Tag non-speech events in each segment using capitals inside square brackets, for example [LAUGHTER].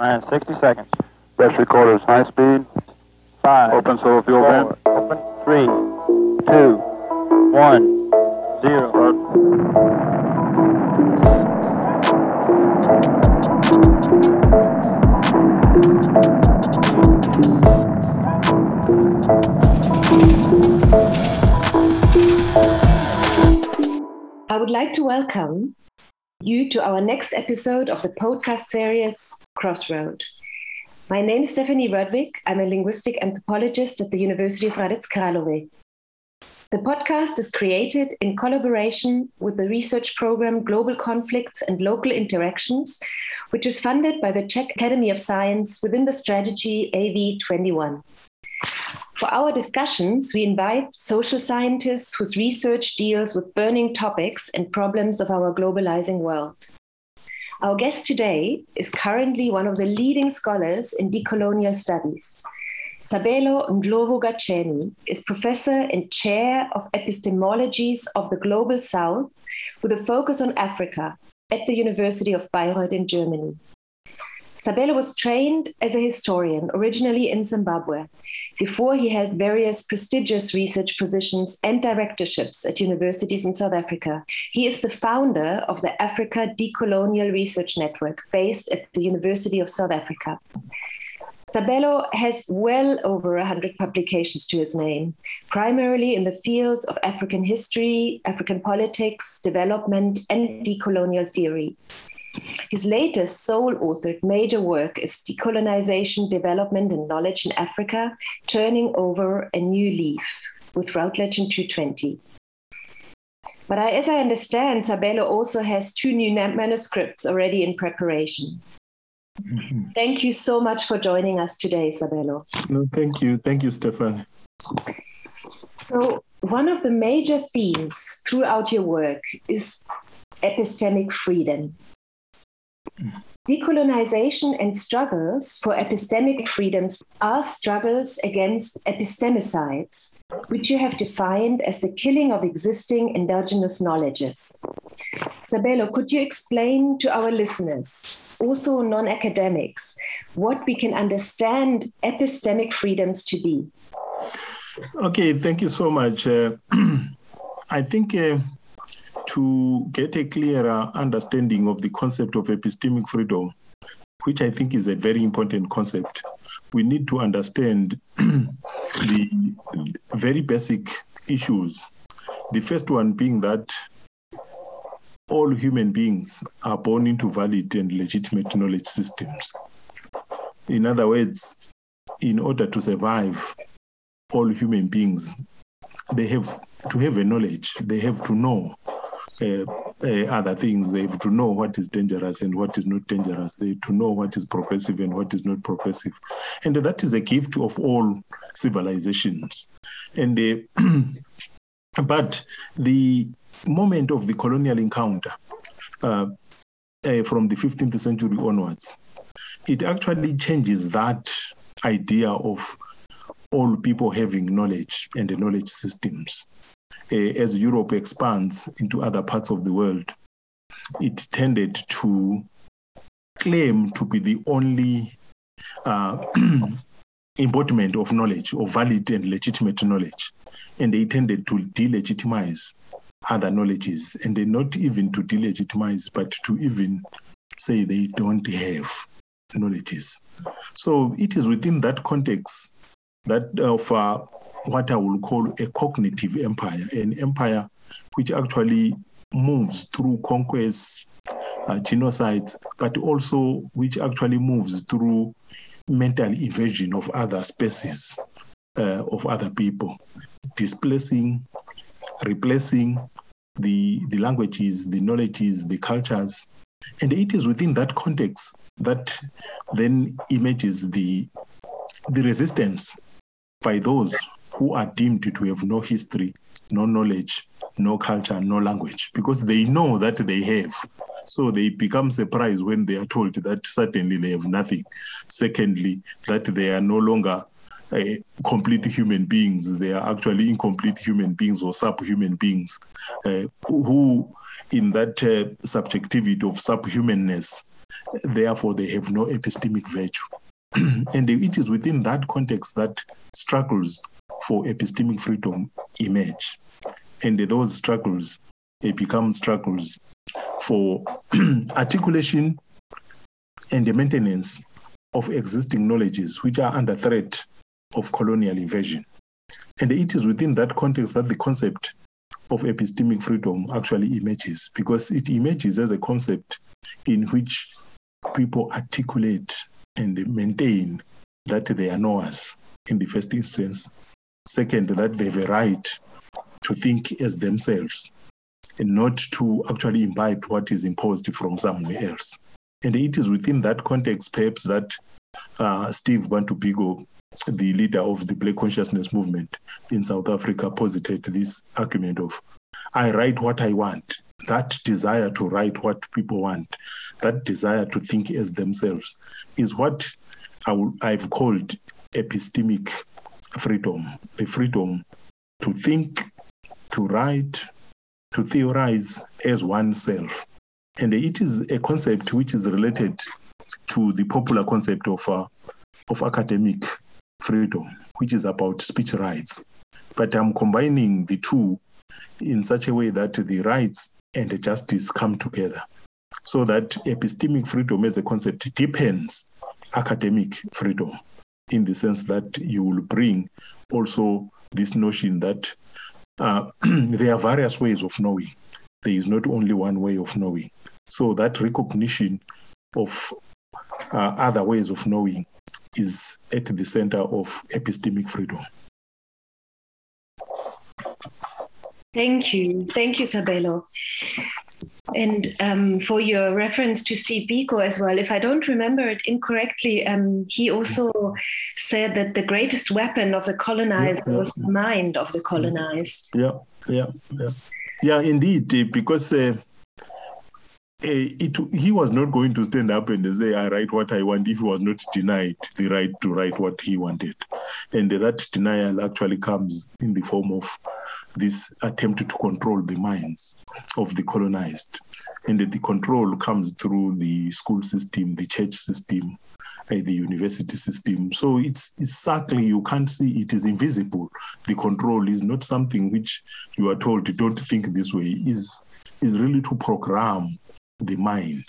Minus 60 seconds. Best recorders, high speed. Five. Open solo fuel four, vent. Open. Three. Two. One. Zero. I would like to welcome you to our next episode of the podcast series Crossroad. My name is Stephanie Rudwick. I'm a linguistic anthropologist at the University of Hradec Králové. The podcast is created in collaboration with the research program Global Conflicts and Local Interactions, which is funded by the Czech Academy of Science within the strategy AV21. For our discussions, we invite social scientists whose research deals with burning topics and problems of our globalizing world. Our guest today is currently one of the leading scholars in decolonial studies. Sabelo Ndlovu-Gatsheni is professor and chair of epistemologies of the global south with a focus on Africa at the University of Bayreuth in Germany. Sabelo was trained as a historian originally in Zimbabwe before he held various prestigious research positions and directorships at universities in South Africa. He is the founder of the Africa Decolonial Research Network based at the University of South Africa. Sabelo has well over 100 publications to his name, primarily in the fields of African history, African politics, development, and decolonial theory. His latest sole authored major work is Decolonization, Development, and Knowledge in Africa Turning Over a New Leaf with Routledge in 220. But I, as I understand, Sabelo also has two new manuscripts already in preparation. Mm-hmm. Thank you so much for joining us today, Sabelo. No, thank you. Thank you, Stefan. So, one of the major themes throughout your work is epistemic freedom. Decolonization and struggles for epistemic freedoms are struggles against epistemicides, which you have defined as the killing of existing endogenous knowledges. Sabelo, could you explain to our listeners, also non academics, what we can understand epistemic freedoms to be? Okay, thank you so much. Uh, [CLEARS THROAT] I think. Uh, to get a clearer understanding of the concept of epistemic freedom, which I think is a very important concept, we need to understand [CLEARS THROAT] the very basic issues. The first one being that all human beings are born into valid and legitimate knowledge systems. In other words, in order to survive, all human beings they have to have a knowledge, they have to know uh, uh, other things. They have to know what is dangerous and what is not dangerous. They have to know what is progressive and what is not progressive. And that is a gift of all civilizations. And uh, [CLEARS THROAT] but the moment of the colonial encounter uh, uh, from the 15th century onwards, it actually changes that idea of all people having knowledge and knowledge systems as Europe expands into other parts of the world, it tended to claim to be the only uh, [CLEARS THROAT] embodiment of knowledge, of valid and legitimate knowledge. And they tended to delegitimize other knowledges, and they not even to delegitimize, but to even say they don't have knowledges. So it is within that context that of uh, what I will call a cognitive empire, an empire which actually moves through conquests, uh, genocides, but also which actually moves through mental invasion of other species, uh, of other people, displacing, replacing the, the languages, the knowledges, the cultures. And it is within that context that then emerges the, the resistance by those who are deemed to have no history, no knowledge, no culture, no language, because they know that they have. So they become surprised when they are told that certainly they have nothing. Secondly, that they are no longer uh, complete human beings. They are actually incomplete human beings or subhuman beings uh, who, in that uh, subjectivity of subhumanness, therefore they have no epistemic virtue. [CLEARS THROAT] and it is within that context that struggles for epistemic freedom emerge. And those struggles become struggles for [CLEARS THROAT] articulation and the maintenance of existing knowledges which are under threat of colonial invasion. And it is within that context that the concept of epistemic freedom actually emerges because it emerges as a concept in which people articulate and maintain that they are knowers in the first instance. Second, that they have a right to think as themselves and not to actually imbibe what is imposed from somewhere else. And it is within that context, perhaps, that uh, Steve Bantu Biko, the leader of the Black Consciousness Movement in South Africa, posited this argument of I write what I want. That desire to write what people want, that desire to think as themselves, is what I I've called epistemic freedom the freedom to think, to write, to theorize as oneself. And it is a concept which is related to the popular concept of, uh, of academic freedom, which is about speech rights. But I'm combining the two in such a way that the rights and the justice come together so that epistemic freedom as a concept depends academic freedom in the sense that you will bring also this notion that uh, [CLEARS THROAT] there are various ways of knowing. There is not only one way of knowing. So that recognition of uh, other ways of knowing is at the center of epistemic freedom. Thank you. Thank you, Sabelo. And um, for your reference to Steve Biko as well, if I don't remember it incorrectly, um, he also said that the greatest weapon of the colonized Yeah, yeah. was the mind of the colonized. Yeah, yeah, yeah, yeah. Indeed, because uh, eh, it he was not going to stand up and say, "I write what I want," if he was not denied the right to write what he wanted, and that denial actually comes in the form of this attempt to control the minds of the colonized, and the control comes through the school system, the church system, uh, the university system. So it's it's subtly you can't see it is invisible. The control is not something which you are told don't think this way. Is is really to program the mind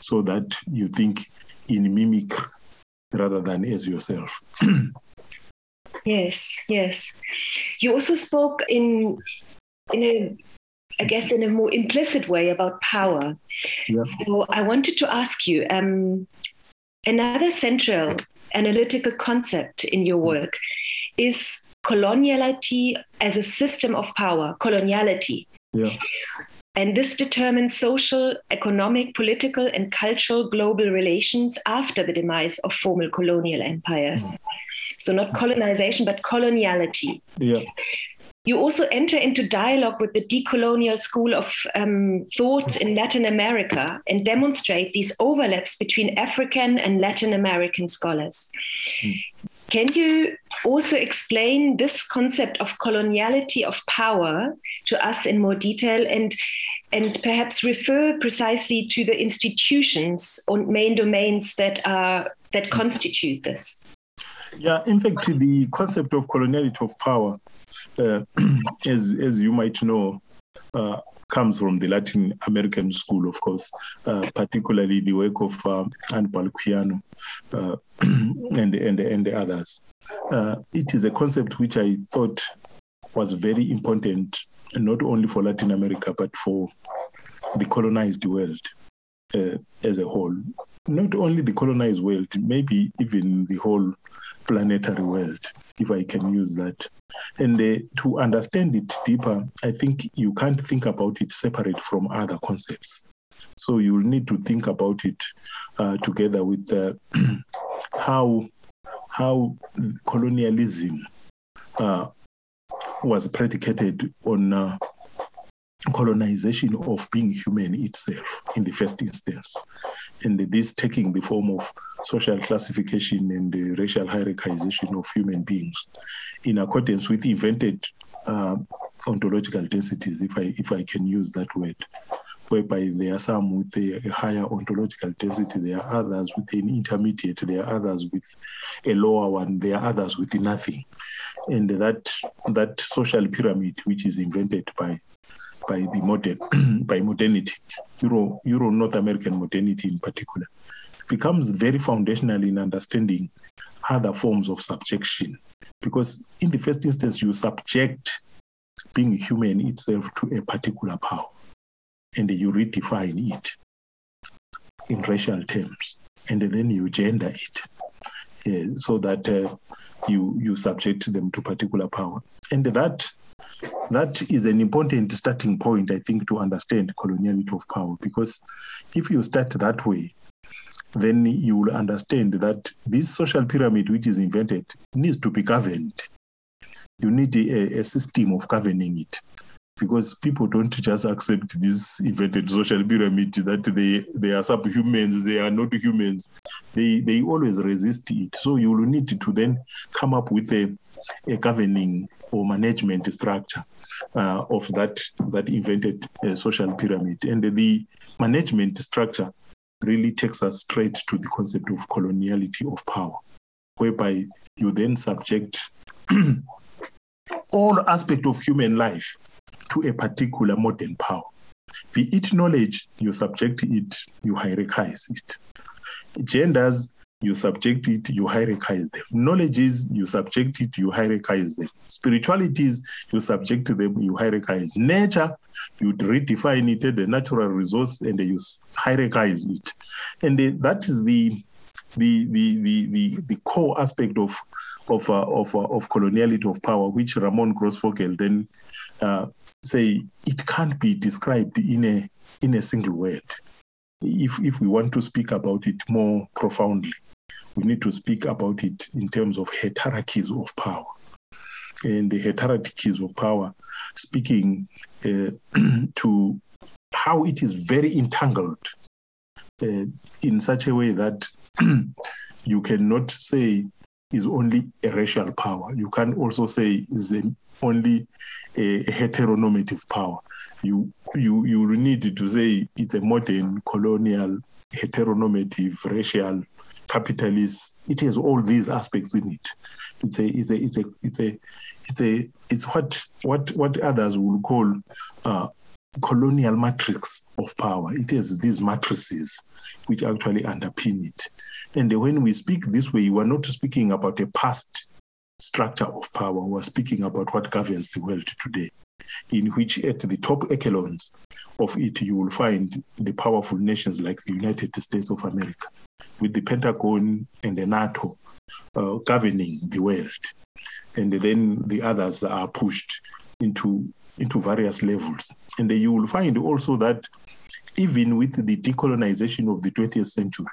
so that you think in mimic rather than as yourself. [CLEARS THROAT] Yes, yes. You also spoke in in a I guess in a more implicit way about power. Yeah. So I wanted to ask you um, another central analytical concept in your work is coloniality as a system of power, coloniality. Yeah. And this determines social, economic, political, and cultural global relations after the demise of formal colonial empires. So, not colonization, but coloniality. Yeah. You also enter into dialogue with the decolonial school of um, thought in Latin America and demonstrate these overlaps between African and Latin American scholars. Can you also explain this concept of coloniality of power to us in more detail and, and perhaps refer precisely to the institutions or main domains that, are, that constitute this? Yeah, in fact, the concept of coloniality of power, uh, [CLEARS THROAT] as as you might know, uh, comes from the Latin American school, of course, uh, particularly the work of um, Anibal Quijano uh, [CLEARS THROAT] and and and the others. Uh, it is a concept which I thought was very important, not only for Latin America but for the colonized world uh, as a whole. Not only the colonized world, maybe even the whole planetary world, if I can use that. And uh, to understand it deeper, I think you can't think about it separate from other concepts. So you will need to think about it uh, together with uh, [CLEARS THROAT] how how colonialism uh, was predicated on uh, colonization of being human itself in the first instance, and this taking the form of social classification and the racial hierarchization of human beings in accordance with invented uh, ontological densities, if I if I can use that word. whereby there are some with a, a higher ontological density, there are others with an intermediate, there are others with a lower one, there are others with nothing. And that that social pyramid, which is invented by by the modern [CLEARS THROAT] by modernity, Euro Euro North American modernity in particular, becomes very foundational in understanding other forms of subjection. Because in the first instance, you subject being human itself to a particular power and you redefine it in racial terms and then you gender it uh, so that uh, you you subject them to particular power and that that is an important starting point i think to understand coloniality of power because if you start that way then you will understand that this social pyramid which is invented needs to be governed you need a, a system of governing it because people don't just accept this invented social pyramid that they, they are subhumans, they are not humans. They they always resist it. So you will need to then come up with a, a governing or management structure uh, of that that invented uh, social pyramid. And the management structure really takes us straight to the concept of coloniality of power, whereby you then subject [CLEARS THROAT] all aspect of human life to a particular modern power. Be it knowledge, you subject it, you hierarchize it. Genders, you subject it, you hierarchize them. Knowledges, you subject it, you hierarchize them. Spiritualities, you subject them, you hierarchize. Nature, you redefine it as a natural resource and you hierarchize it. And that is the the the the the, the core aspect of of uh, of uh, of coloniality of power, which Ramon Grosfoguel then uh, say it can't be described in a in a single word. If if we want to speak about it more profoundly, we need to speak about it in terms of hierarchies of power. And the hierarchies of power, speaking uh, [CLEARS THROAT] to how it is very entangled uh, in such a way that [CLEARS THROAT] you cannot say is only a racial power. You can also say is a, only a, heteronormative power. You you you need to say it's a modern colonial heteronormative racial capitalist. It has all these aspects in it. It's a it's a it's a it's a it's a it's what what what others will call uh, colonial matrix of power. It has these matrices which actually underpin it. And when we speak this way, we're not speaking about a past structure of power. We're speaking about what governs the world today, in which at the top echelons of it, you will find the powerful nations like the United States of America, with the Pentagon and the NATO uh, governing the world. And then the others are pushed into, into various levels. And you will find also that even with the decolonization of the 20th century,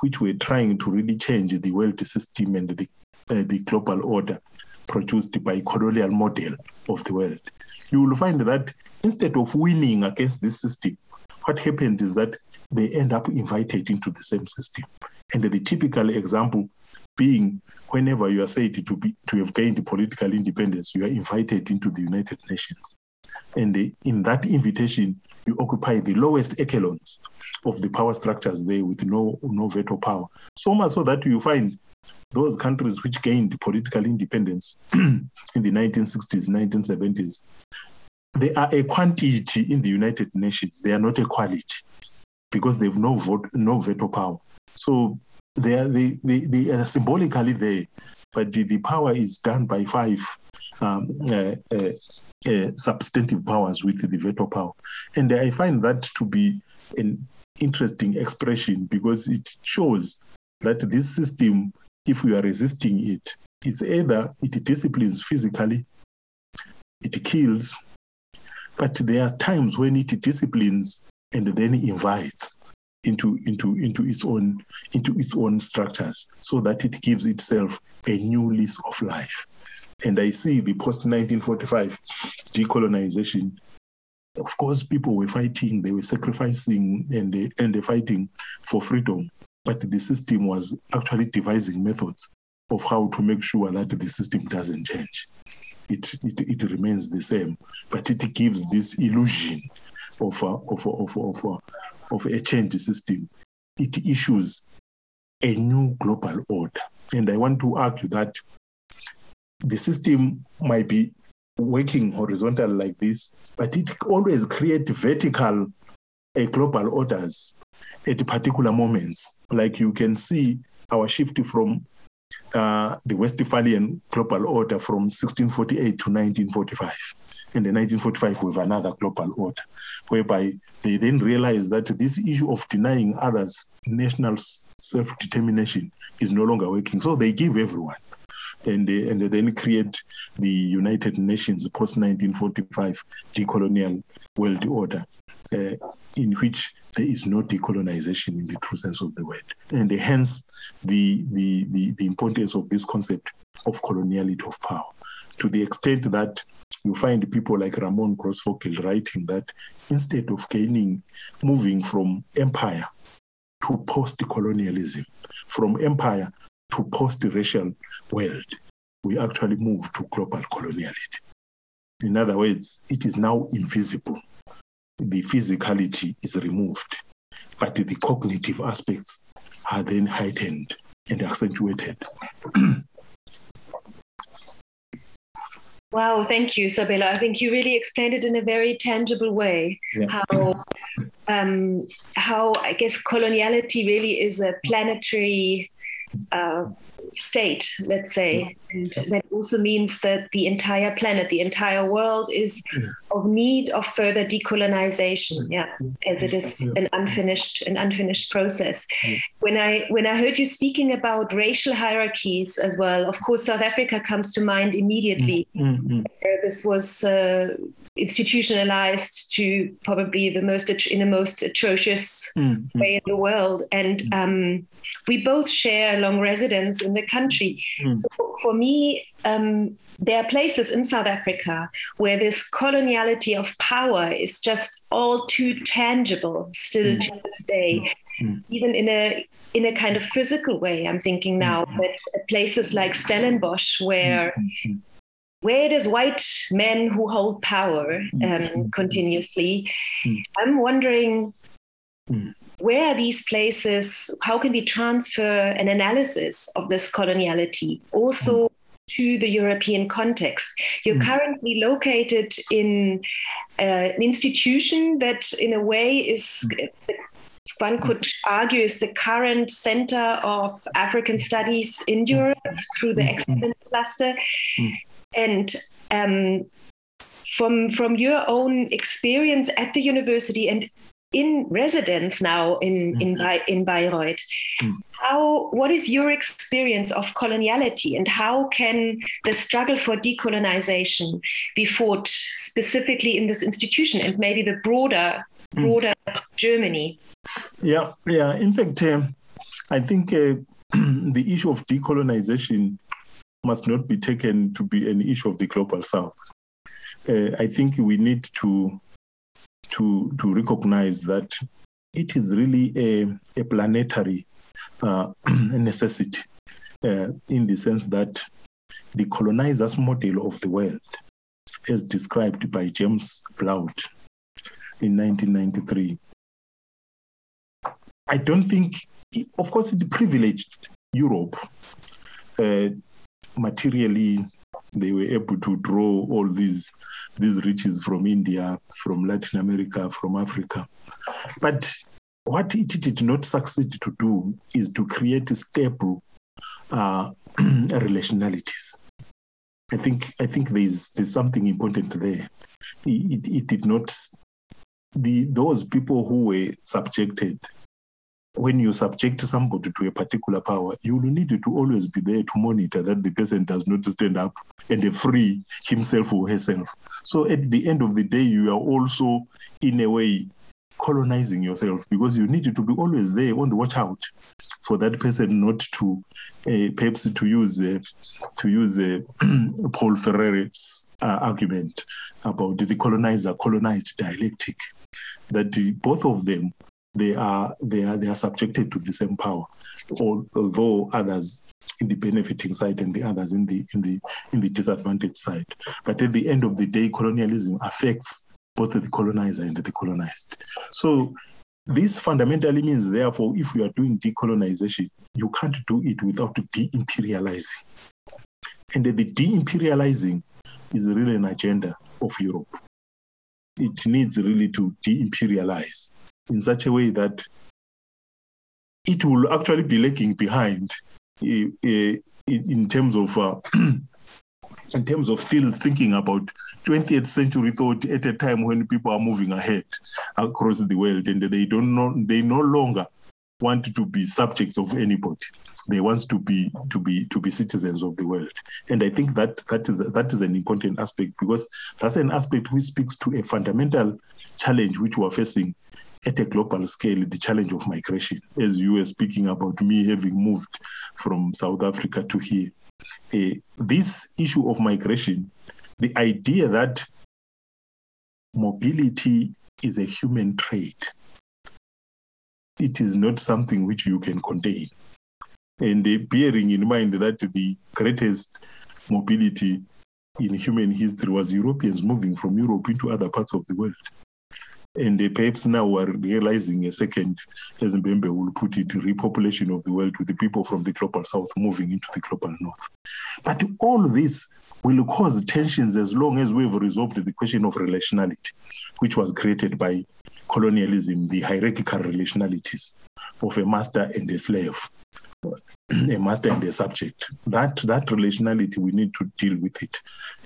which were trying to really change the world system and the, uh, the global order produced by colonial model of the world. You will find that instead of winning against this system, what happened is that they end up invited into the same system. And the typical example being whenever you are said to be to have gained political independence, you are invited into the United Nations. And in that invitation, you occupy the lowest echelons of the power structures there with no no veto power. So much so that you find those countries which gained political independence [CLEARS THROAT] in the 1960s, 1970s, they are a quantity in the United Nations. They are not a quality because they've no vote, no veto power. So they are they, they, they are symbolically there, but the, the power is done by five um, uh, uh, uh, substantive powers with the veto power. And I find that to be an interesting expression because it shows that this system, if we are resisting it, it's either it disciplines physically, it kills, but there are times when it disciplines and then invites into into into its own into its own structures so that it gives itself a new lease of life and i see the post 1945 decolonization of course, people were fighting, they were sacrificing, and they, and they fighting for freedom. But the system was actually devising methods of how to make sure that the system doesn't change. It, it, it remains the same, but it gives this illusion of a, of a, of a, of a, of a change system. It issues a new global order, and I want to argue that the system might be working horizontal like this, but it always creates vertical uh, global orders at particular moments. Like you can see our shift from uh, the Westphalian global order from 1648 to 1945. And in 1945, we have another global order, whereby they then realize that this issue of denying others national self determination is no longer working. So they give everyone and they, and then create the United Nations post 1945 decolonial world order, uh, in which there is no decolonization in the true sense of the word, and hence the, the the the importance of this concept of coloniality of power, to the extent that you find people like Ramon Grosfoguel writing that instead of gaining, moving from empire to post-colonialism, from empire to post-racial world, we actually move to global coloniality. In other words, it is now invisible. The physicality is removed, but the cognitive aspects are then heightened and accentuated. [CLEARS THROAT] Wow, thank you, Sabelo. I think you really explained it in a very tangible way. Yeah. How, um, how I guess coloniality really is a planetary uh, state, let's say. And that also means that the entire planet, the entire world is of need of further decolonization, yeah, as it is an unfinished, an unfinished process. When I when I heard you speaking about racial hierarchies as well, of course South Africa comes to mind immediately. Mm-hmm. This was uh, institutionalized to probably the most in the most atrocious Mm-hmm. way in the world and um, we both share long residence in the country Mm. so for me um, there are places in south africa where this coloniality of power is just all too tangible still Mm. to this day Mm. even in a in a kind of physical way i'm thinking now Mm. that places like stellenbosch where Mm-hmm. where it is white men who hold power um, continuously. Mm. I'm wondering Mm. where are these places, how can we transfer an analysis of this coloniality also to the European context? You're Mm. currently located in uh, an institution that, in a way, is. One could argue is the current center of African studies in Europe through the Excellence Cluster. Mm. And um, from from your own experience at the university and in residence now in in Bay- in Bayreuth, Mm. how what is your experience of coloniality and how can the struggle for decolonization be fought specifically in this institution and maybe the broader Mm. broader Germany? Yeah, yeah. In fact, um, I think uh, [CLEARS THROAT] the issue of decolonization must not be taken to be an issue of the global south. Uh, I think we need to to to recognize that it is really a, a planetary uh, [CLEARS THROAT] necessity uh, in the sense that the colonizers model of the world, as described by James Blaut in 1993, I don't think, of course, it privileged Europe. Uh, materially, they were able to draw all these these riches from India, from Latin America, from Africa. But what it did not succeed to do is to create stable uh, [CLEARS THROAT] relationalities. I think I think there's there's something important there. It, it, it did not. The those people who were subjected when you subject somebody to a particular power, you will need to always be there to monitor that the person does not stand up and free himself or herself. So at the end of the day, you are also, in a way, colonizing yourself because you need to be always there on the watch out for that person not to, uh, perhaps to use uh, to use uh, [CLEARS THROAT] Paulo Freire's uh, argument about the colonizer colonized dialectic, that both of them they are they are they are subjected to the same power, although others in the benefiting side and the others in the in the in the disadvantaged side. But at the end of the day, colonialism affects both the colonizer and the colonized. So this fundamentally means, therefore, if you are doing decolonization, you can't do it without de-imperializing. And the de-imperializing is really an agenda of Europe. It needs really to de-imperialize in such a way that it will actually be lagging behind uh, uh, in terms of uh, [CLEARS THROAT] in terms of still thinking about 20th century thought at a time when people are moving ahead across the world and they don't know they no longer want to be subjects of anybody. They want to be to be to be citizens of the world. And i think that that is that is an important aspect because that's an aspect which speaks to a fundamental challenge which we're facing at a global scale the challenge of migration as you were speaking about me having moved from south africa to here uh, this issue of migration the idea that mobility is a human trait it is not something which you can contain. And uh, bearing in mind that the greatest mobility in human history was Europeans moving from Europe into other parts of the world. And uh, perhaps now we're realizing a second, as Mbembe will put it, repopulation of the world with the people from the global south moving into the global north. But all this will cause tensions as long as we've resolved the question of relationality, which was created by colonialism, the hierarchical relationalities of a master and a slave, a master and a subject. That that relationality we need to deal with it,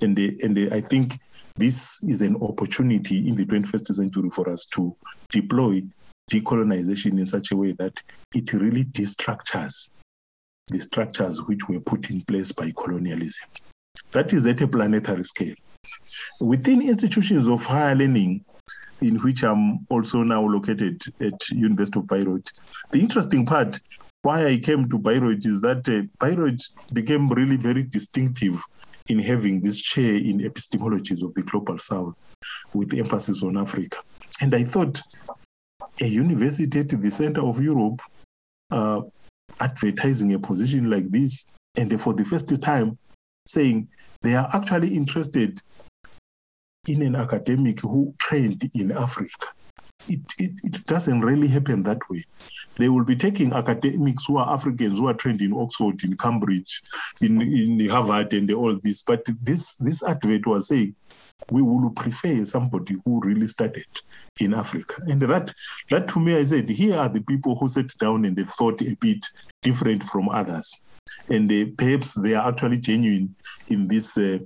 and the, and the, I think this is an opportunity in the 21st century for us to deploy decolonization in such a way that it really destructures the structures which were put in place by colonialism. That is at a planetary scale. Within institutions of higher learning, in which I'm also now located at University of Bayreuth, the interesting part why I came to Bayreuth is that uh, Bayreuth became really very distinctive in having this chair in epistemologies of the global south with emphasis on Africa. And I thought a university at the center of Europe uh, advertising a position like this, and for the first time saying they are actually interested in an academic who trained in Africa. It, it, it doesn't really happen that way. They will be taking academics who are Africans who are trained in Oxford, in Cambridge, in, in Harvard, and all this. But this, this advert was saying we will prefer somebody who really studied in Africa. And that, that to me, I said, here are the people who sat down and they thought a bit different from others. And uh, perhaps they are actually genuine in this, uh,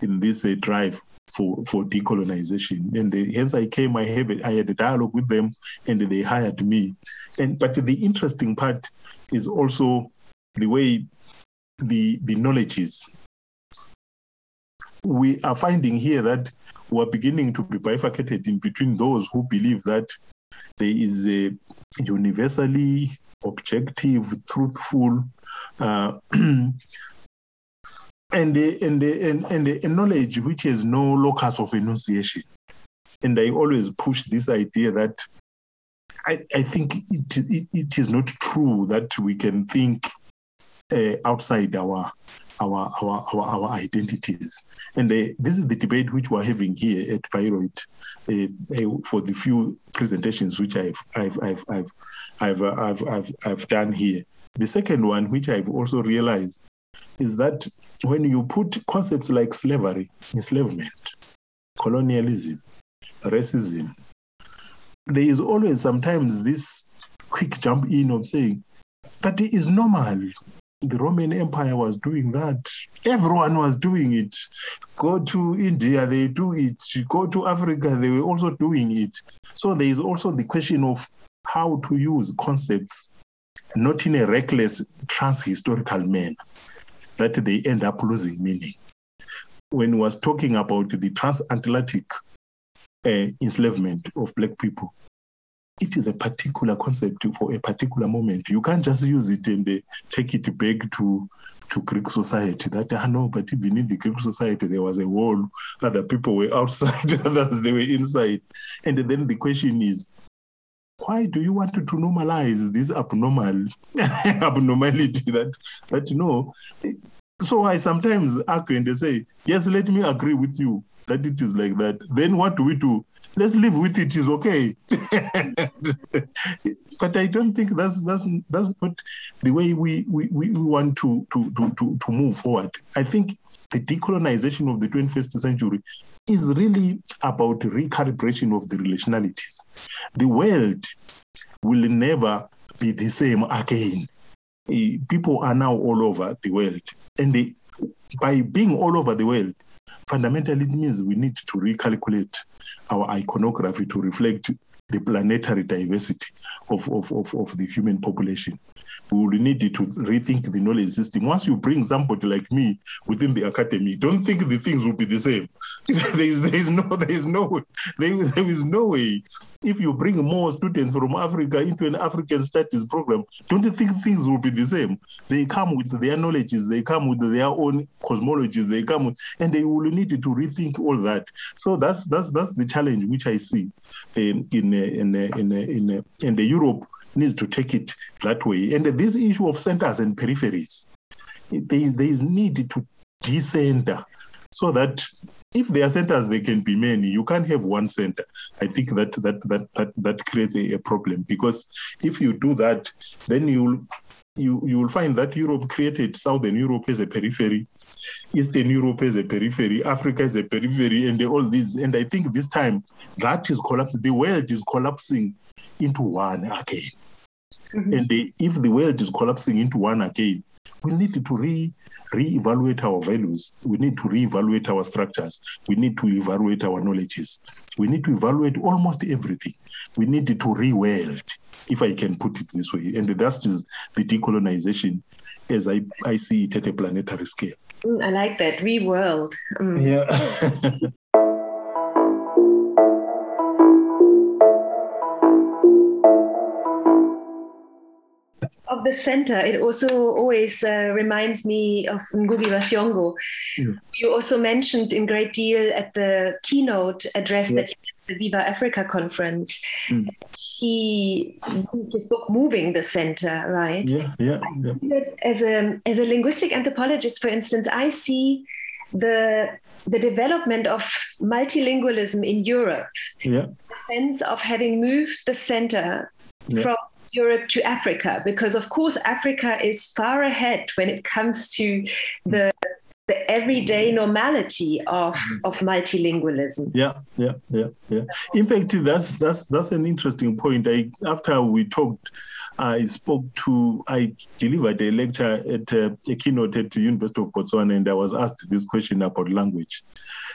in this uh, drive for, for decolonization. And hence I came, I, have, I had a dialogue with them and they hired me. And But the interesting part is also the way the, the knowledge is we are finding here that we're beginning to be bifurcated in between those who believe that there is a universally objective, truthful, uh, [CLEARS THROAT] and, the and, a, and, and a knowledge which has no locus of enunciation. And I always push this idea that I, I think it, it, it is not true that we can think uh, outside our our our our, our identities. And uh, this is the debate which we're having here at Bayreuth uh, uh, for the few presentations which I've I've I've I've I've, uh, I've, I've, I've done here. The second one, which I've also realized, is that when you put concepts like slavery, enslavement, colonialism, racism, there is always sometimes this quick jump in of saying, but it is normal the Roman Empire was doing that. Everyone was doing it. Go to India, they do it. Go to Africa, they were also doing it. So there is also the question of how to use concepts not in a reckless trans-historical manner that they end up losing meaning. When he was talking about the transatlantic uh, enslavement of black people, it is a particular concept for a particular moment. You can't just use it and uh, take it back to to Greek society. That I ah, know, but even in the Greek society, there was a wall. Other people were [LAUGHS] outside, others they were inside. And then the question is, why do you want to normalize this abnormal [LAUGHS] abnormality that that you know? So I sometimes argue and they say, yes, let me agree with you that it is like that. Then what do we do? let's live with it is okay. [LAUGHS] but I don't think that's that's that's not the way we we, we want to, to to to to move forward. I think the decolonization of the 21st century is really about recalibration of the relationalities. The world will never be the same again. Eh, People are now all over the world, and they, by being all over the world, fundamentally it means we need to recalculate our iconography to reflect the planetary diversity of, of, of, of the human population. We will need to rethink the knowledge system. Once you bring somebody like me within the academy, don't think the things will be the same. [LAUGHS] there is there is no there is no there, there is no way. If you bring more students from Africa into an African studies program, don't you think things will be the same? They come with their knowledges, they come with their own cosmologies, they come with, and they will need to rethink all that. So that's that's that's the challenge which I see in in in uh, in uh, in the Europe needs to take it that way. And this issue of centers and peripheries, there is there is need to decenter so that if there are centers, there can be many. You can't have one center. I think that that that that, that creates a, a problem because if you do that, then you'll you you will find that Europe created Southern Europe as a periphery, Eastern Europe as a periphery, Africa as a periphery, and all these. And I think this time that is collapsing. The world is collapsing into one again. Mhm. And the, if the world is collapsing into one again, we need to re reevaluate our values. We need to reevaluate our structures. We need to evaluate our knowledges. We need to evaluate almost everything. We need to reworld, if I can put it this way. And that's just the decolonization as I, I see it at a planetary scale. Mm, I like that. Reworld. Mm. Yeah. [LAUGHS] The center, it also always uh, reminds me of Ngugi wa Thiong'o. Yeah. You also mentioned in great deal at the keynote address Yeah. that you the Viva Africa conference. Mm. He his book moving the center, right? yeah, yeah, yeah. As a as a linguistic anthropologist, for instance, I see the the development of multilingualism in Europe, Yeah, the sense of having moved the center Yeah. from Europe to Africa, because of course Africa is far ahead when it comes to the the everyday normality of, of multilingualism. yeah, yeah, yeah, yeah. In fact, that's that's that's an interesting point. I after we talked, I spoke to I delivered a lecture at uh, a keynote at the University of Botswana, and I was asked this question about language.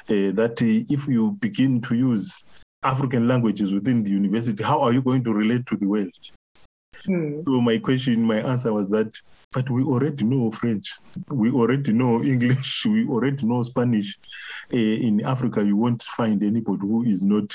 Uh, that uh, if you begin to use African languages within the university, how are you going to relate to the world? Hmm. So my question, my answer was that, but we already know French, we already know [LAUGHS] English, we already know Spanish. Uh, in Africa, you won't find anybody who is not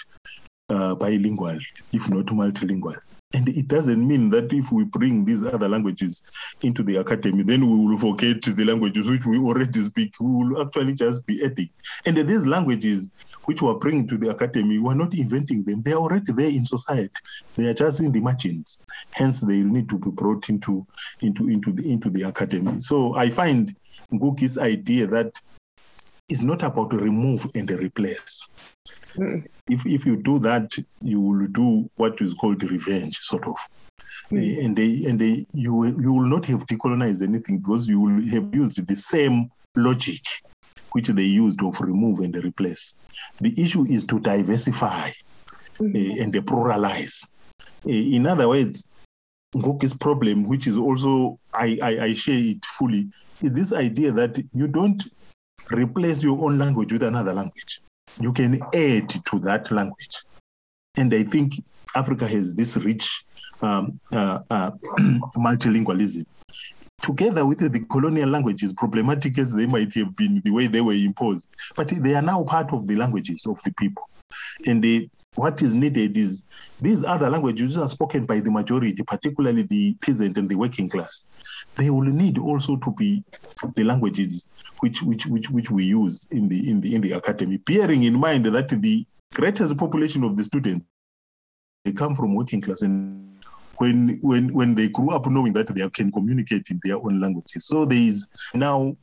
uh, bilingual, if not multilingual. And it doesn't mean that if we bring these other languages into the academy, then we will forget the languages which we already speak. We will actually just be adding. And these languages which we are bringing to the academy, we are not inventing them. They are already there in society. They are just in the margins. Hence, they need to be brought into into into the into the academy. So I find Ngugi's idea that it's not about to remove and replace. Mm. If if you do that, you will do what is called revenge, sort of. Mm. And they and they you you will not have decolonized anything because you will have used the same logic which they used of remove and replace. The issue is to diversify Mhm. uh, and pluralize. Uh, in other words, Ngugi's problem, which is also I, I, I share it fully, is this idea that you don't replace your own language with another language. You can add to that language. And I think Africa has this rich um, uh, uh, [CLEARS THROAT] multilingualism. Together with the colonial languages, problematic as they might have been, the way they were imposed, but they are now part of the languages of the people. And the, what is needed is these other languages are spoken by the majority, particularly the peasant and the working class. They will need also to be the languages which which which which we use in the in the in the academy, bearing in mind that the greatest population of the students they come from working class and when when when they grew up knowing that they can communicate in their own languages. So there is now,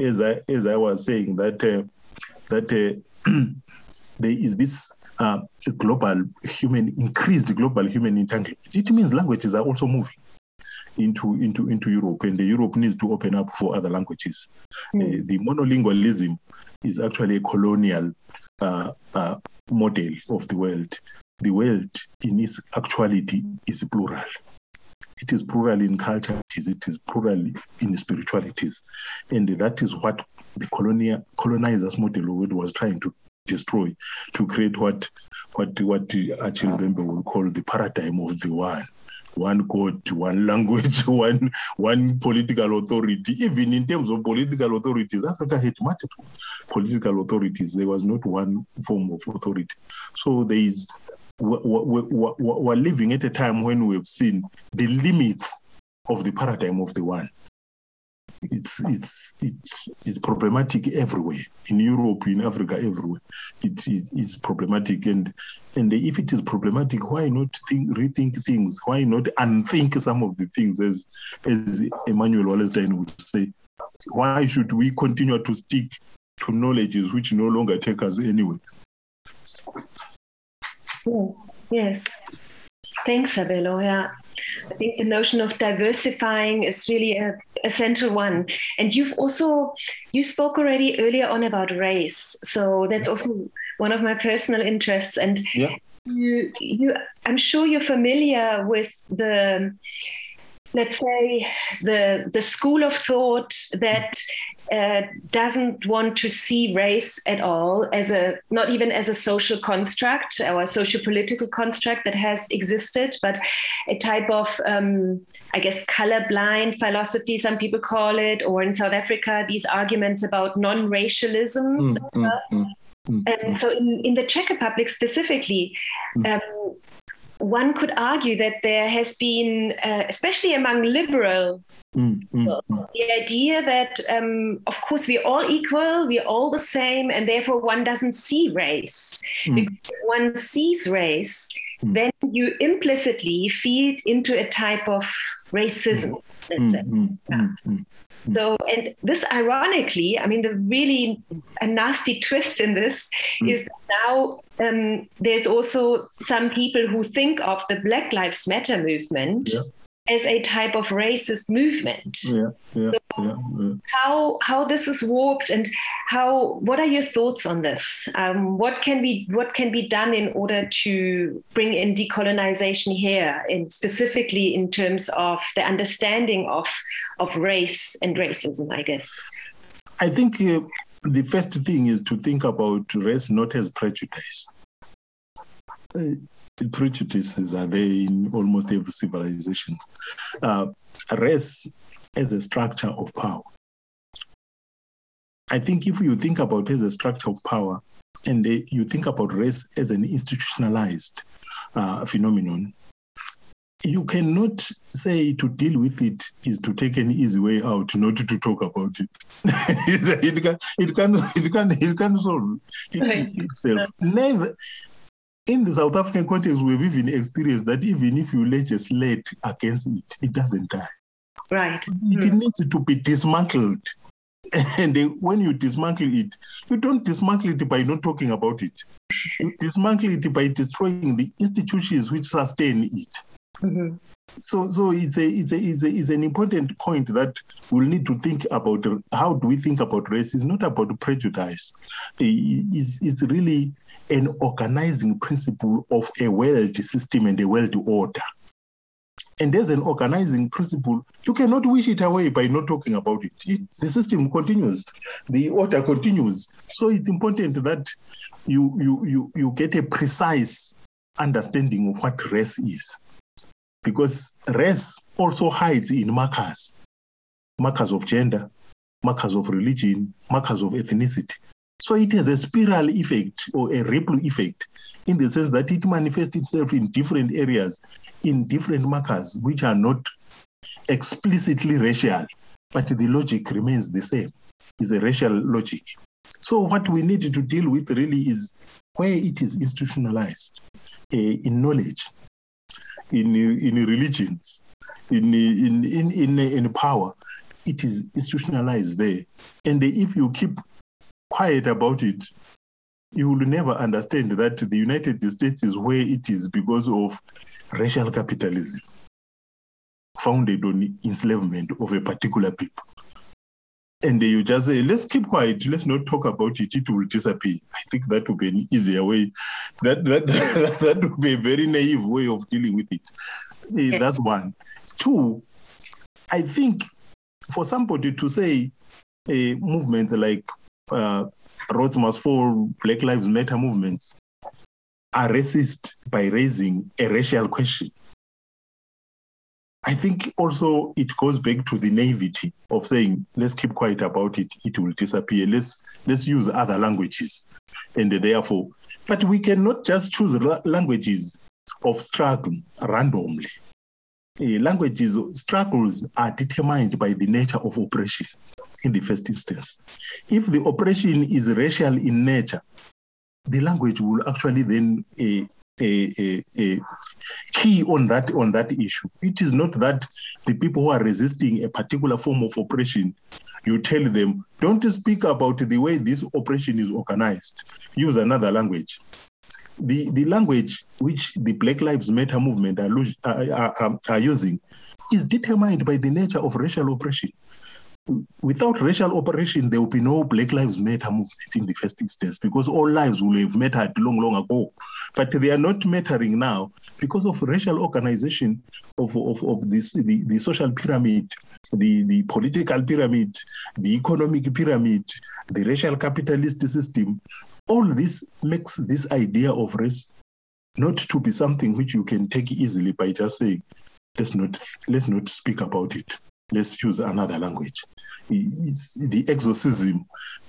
as I as I was saying that uh, that uh, [CLEARS THROAT] there is this uh, global human, increased global human entanglement. It means languages are also moving into into into Europe, and Europe needs to open up for other languages. Mm. Uh, the monolingualism is actually a colonial uh, uh, model of the world. The world, in its actuality, is plural. It is plural in culture, it is plural in spiritualities, and that is what the colonial colonizers model world was trying to destroy, to create what what what Achille Mbembe will call the paradigm of the one one God, one language, [LAUGHS] one one political authority. Even in terms of political authorities, Africa had multiple political authorities. There was not one form of authority. So there is we're living at a time when we've seen the limits of the paradigm of the one it's it's it's it's problematic everywhere in Europe, in Africa, everywhere. It is problematic, and and if it is problematic, why not think, rethink things? Why not unthink some of the things, as as Immanuel Wallerstein would say? Why should we continue to stick to knowledges which no longer take us anywhere? Yes, yes. Thanks, Sabelo. Yeah. I think the notion of diversifying is really a, central one. And you've also you spoke already earlier on about race, so that's also one of my personal interests. And yeah. you, you, I'm sure you're familiar with the let's say the the school of thought that uh, doesn't want to see race at all as a not even as a social construct or a social political construct that has existed, but a type of um, I guess colorblind philosophy, some people call it, or in South Africa, these arguments about non-racialism. Mm, mm, mm, mm, and so in, in the Czech Republic specifically, Mm. um, one could argue that there has been, uh, especially among liberal mm, mm, mm. the idea that um, of course we're all equal we're all the same and therefore one doesn't see race Mm. because if one sees race Mm. then you implicitly feed into a type of racism let's So and this ironically i mean the really a nasty twist in this Mm. is that now um, there's also some people who think of the black lives matter movement Yeah. As a type of racist movement Yeah, yeah, yeah, yeah. how how this is warped and how what are your thoughts on this um, what can be what can be done in order to bring in decolonization here in specifically in terms of the understanding of of race and racism i guess I think uh, the first thing is to think about race not as prejudice. Uh, prejudices are there in almost every civilization. Uh, race as a structure of power. I think if you think about it as a structure of power, and you think about race as an institutionalized uh, phenomenon, you cannot say to deal with it is to take an easy way out, not to talk about it. [LAUGHS] it can, it can, it can, it can solve it, Right. itself. Never. In the South African context, we've even experienced that even if you legislate against it, it doesn't die. right It Hmm. needs to be dismantled. [LAUGHS] And then when you dismantle it, you don't dismantle it by not talking about it. You dismantle it by destroying the institutions which sustain it Mhm. so so it's a it's a it's, a, it's an important point that we'll need to think about how do we think about race it's not about prejudice it's, it's really an organizing principle of a world system and a world order. And as an organizing principle you cannot wish it away by not talking about it. it the system continues the order continues. So it's important that you you you you get a precise understanding of what race is. Because race also hides in markers. Markers of gender markers of religion markers of ethnicity so it has a spiral effect or a ripple effect in the sense that it manifests itself in different areas in different markers which are not explicitly racial but the logic remains the same It's a racial logic so what we need to deal with really is where it is institutionalized uh, in knowledge in in religions, in in in in, in power, it is institutionalized there. And if you keep quiet about it, you will never understand that the United States is where it is because of racial capitalism founded on enslavement of a particular people. And you just say, let's keep quiet, let's not talk about it, it will disappear. I think that would be an easier way. That that [LAUGHS] that would be a very naive way of dealing with it. That's one. Two, I think for somebody to say a movement like uh, Rhodes Must Fall, Black Lives Matter movements are racist by raising a racial question. I think also it goes back to the naivety of saying, let's keep quiet about it, it will disappear. Let's let's use other languages. And therefore, but we cannot just choose languages of struggle randomly. Eh, languages struggles are determined by the nature of oppression in the first instance. If the oppression is racial in nature, the language will actually then a a, a, a key on that on that issue. It is not that the people who are resisting a particular form of oppression, you tell them, don't speak about the way this oppression is organized. Use another language. The the language which the Black Lives Matter movement are, are, are, are using is determined by the nature of racial oppression without racial operation, there will be no Black Lives Matter movement in the first instance because all lives will have mattered long, long ago. But they are not mattering now because of racial organization of, of, of this the, the social pyramid, the, the political pyramid, the economic pyramid, the racial capitalist system. All this makes this idea of race not to be something which you can take easily by just saying, let's not let's not speak about it. Let's use another language. The exorcism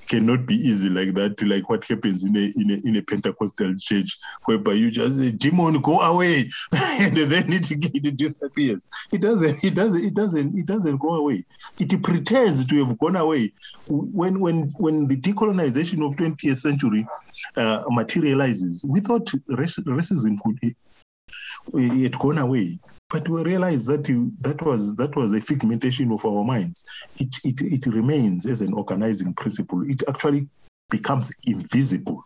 cannot be easy like that, like what happens in a in a, in a Pentecostal church, whereby you just say, "Demon, go away," [LAUGHS] and then it, it disappears. It doesn't. It doesn't. It doesn't. It doesn't go away. It pretends to have gone away. When when when the decolonization of 20th century uh, materializes, we thought racism would it had gone away. But we realized that you, that was that was a figmentation of our minds. It, it it remains as an organizing principle. It actually becomes invisible,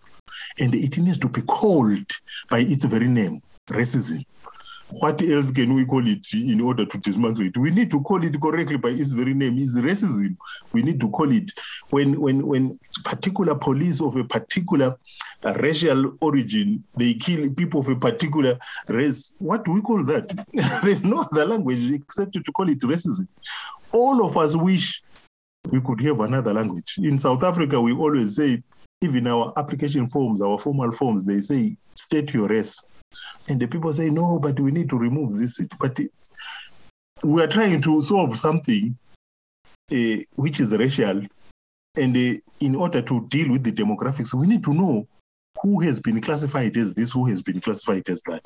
and it needs to be called by its very name, racism. What else can we call it in order to dismantle it? We need to call it correctly by its very name. Is racism. We need to call it when when when particular police of a particular racial origin they kill people of a particular race. What do we call that? [LAUGHS] There's no other language except to call it racism. All of us wish we could have another language. In South Africa, we always say, even our application forms, our formal forms, they say, state your race. And the people say, no, but we need to remove this. But it, we are trying to solve something uh, which is racial. And uh, in order to deal with the demographics, we need to know who has been classified as this, who has been classified as that.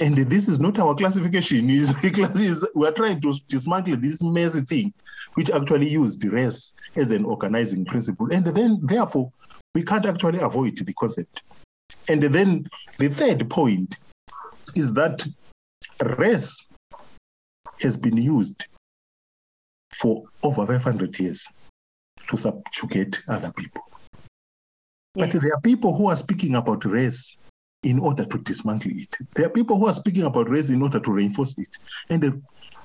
And this is not our classification. [LAUGHS] We are trying to dismantle this messy thing, which actually used race as an organizing principle. And then, therefore, we can't actually avoid the concept. And then the third point is that race has been used for over 500 years to subjugate other people. Yeah. But there are people who are speaking about race in order to dismantle it. There are people who are speaking about race in order to reinforce it. And the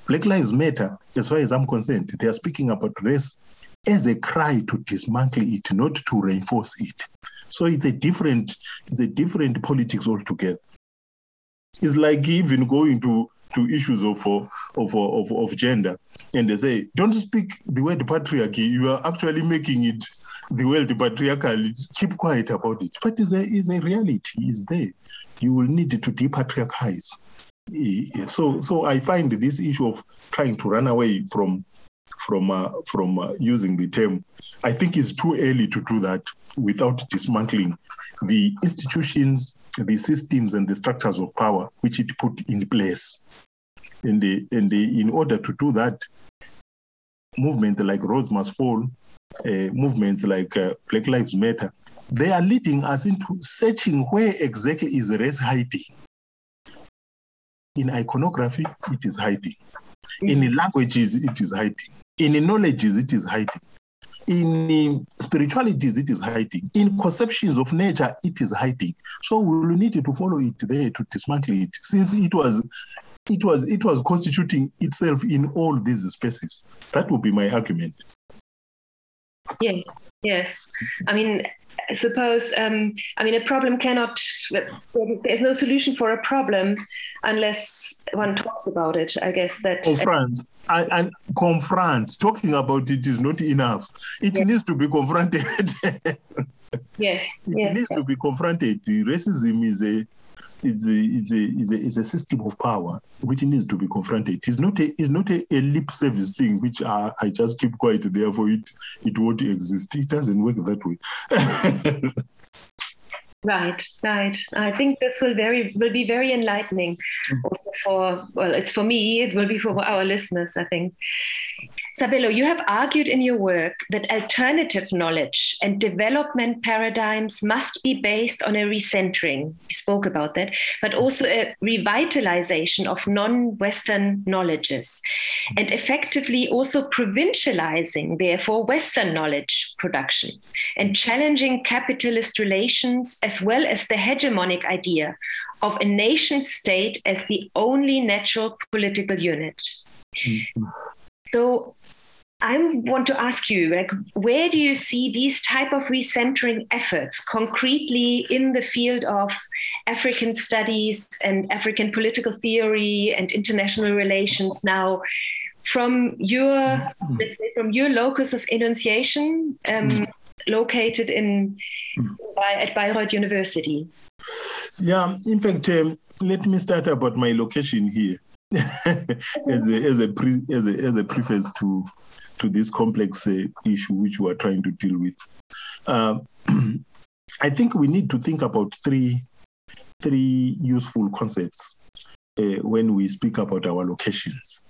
Black Lives Matter, as far as I'm concerned, they are speaking about race as a cry to dismantle it, not to reinforce it. So it's a different, it's a different politics altogether. It's like even going to to issues of of of, of gender, and they say, don't speak the word patriarchy. You are actually making it the world patriarchal. Keep quiet about it. But it's a, a reality. It's there. You will need to depatriarchize. So so I find this issue of trying to run away from from uh, from uh, using the term, I think it's too early to do that without dismantling the institutions, the systems, and the structures of power which it put in place. And, the, and the, in order to do that, movements like Rhodes Must Fall, uh, movements like uh, Black Lives Matter, they are leading us into searching where exactly is race hiding. In iconography, it is hiding. In languages, it is hiding. In knowledges, it is hiding. in um, spiritualities, it is hiding. In conceptions of nature, it is hiding. So we will need to follow it there to dismantle it, since it was, it was, it was constituting itself in all these spaces. That would be my argument. Yes, yes. I mean, I suppose, um, I mean, a problem cannot, there's no solution for a problem unless one talks about it. I guess that. Confront and, and confront. Talking about it is not enough. It Yes. needs to be confronted. [LAUGHS] it yes, yes. needs to be confronted. The racism is a is a, is, a, is, a, is a system of power which needs to be confronted. It's not a, it's not a, a lip service thing which I, I just keep quiet, therefore it, it won't exist. It doesn't work that way. [LAUGHS] Right, right. I think this will very will be very enlightening mm. also for well, it's for me, it will be for our listeners, I think. Sabelo, you have argued in your work that alternative knowledge and development paradigms must be based on a recentering. We spoke about that, but also a revitalization of non Western knowledges and effectively also provincializing, therefore, Western knowledge production and challenging capitalist relations as well as the hegemonic idea of a nation state as the only natural political unit. Mm-hmm. So I want to ask you, like, where do you see these type of recentering efforts concretely in the field of African studies and African political theory and international relations now? From your, let's say, from your locus of enunciation, um, located in by, at Bayreuth University. Yeah, in fact, um, let me start about my location here [LAUGHS] as a as a, pre, as a as a preface to to this complex uh, issue which we are trying to deal with. Uh, [CLEARS THROAT] I think we need to think about three three useful concepts uh, when we speak about our locations,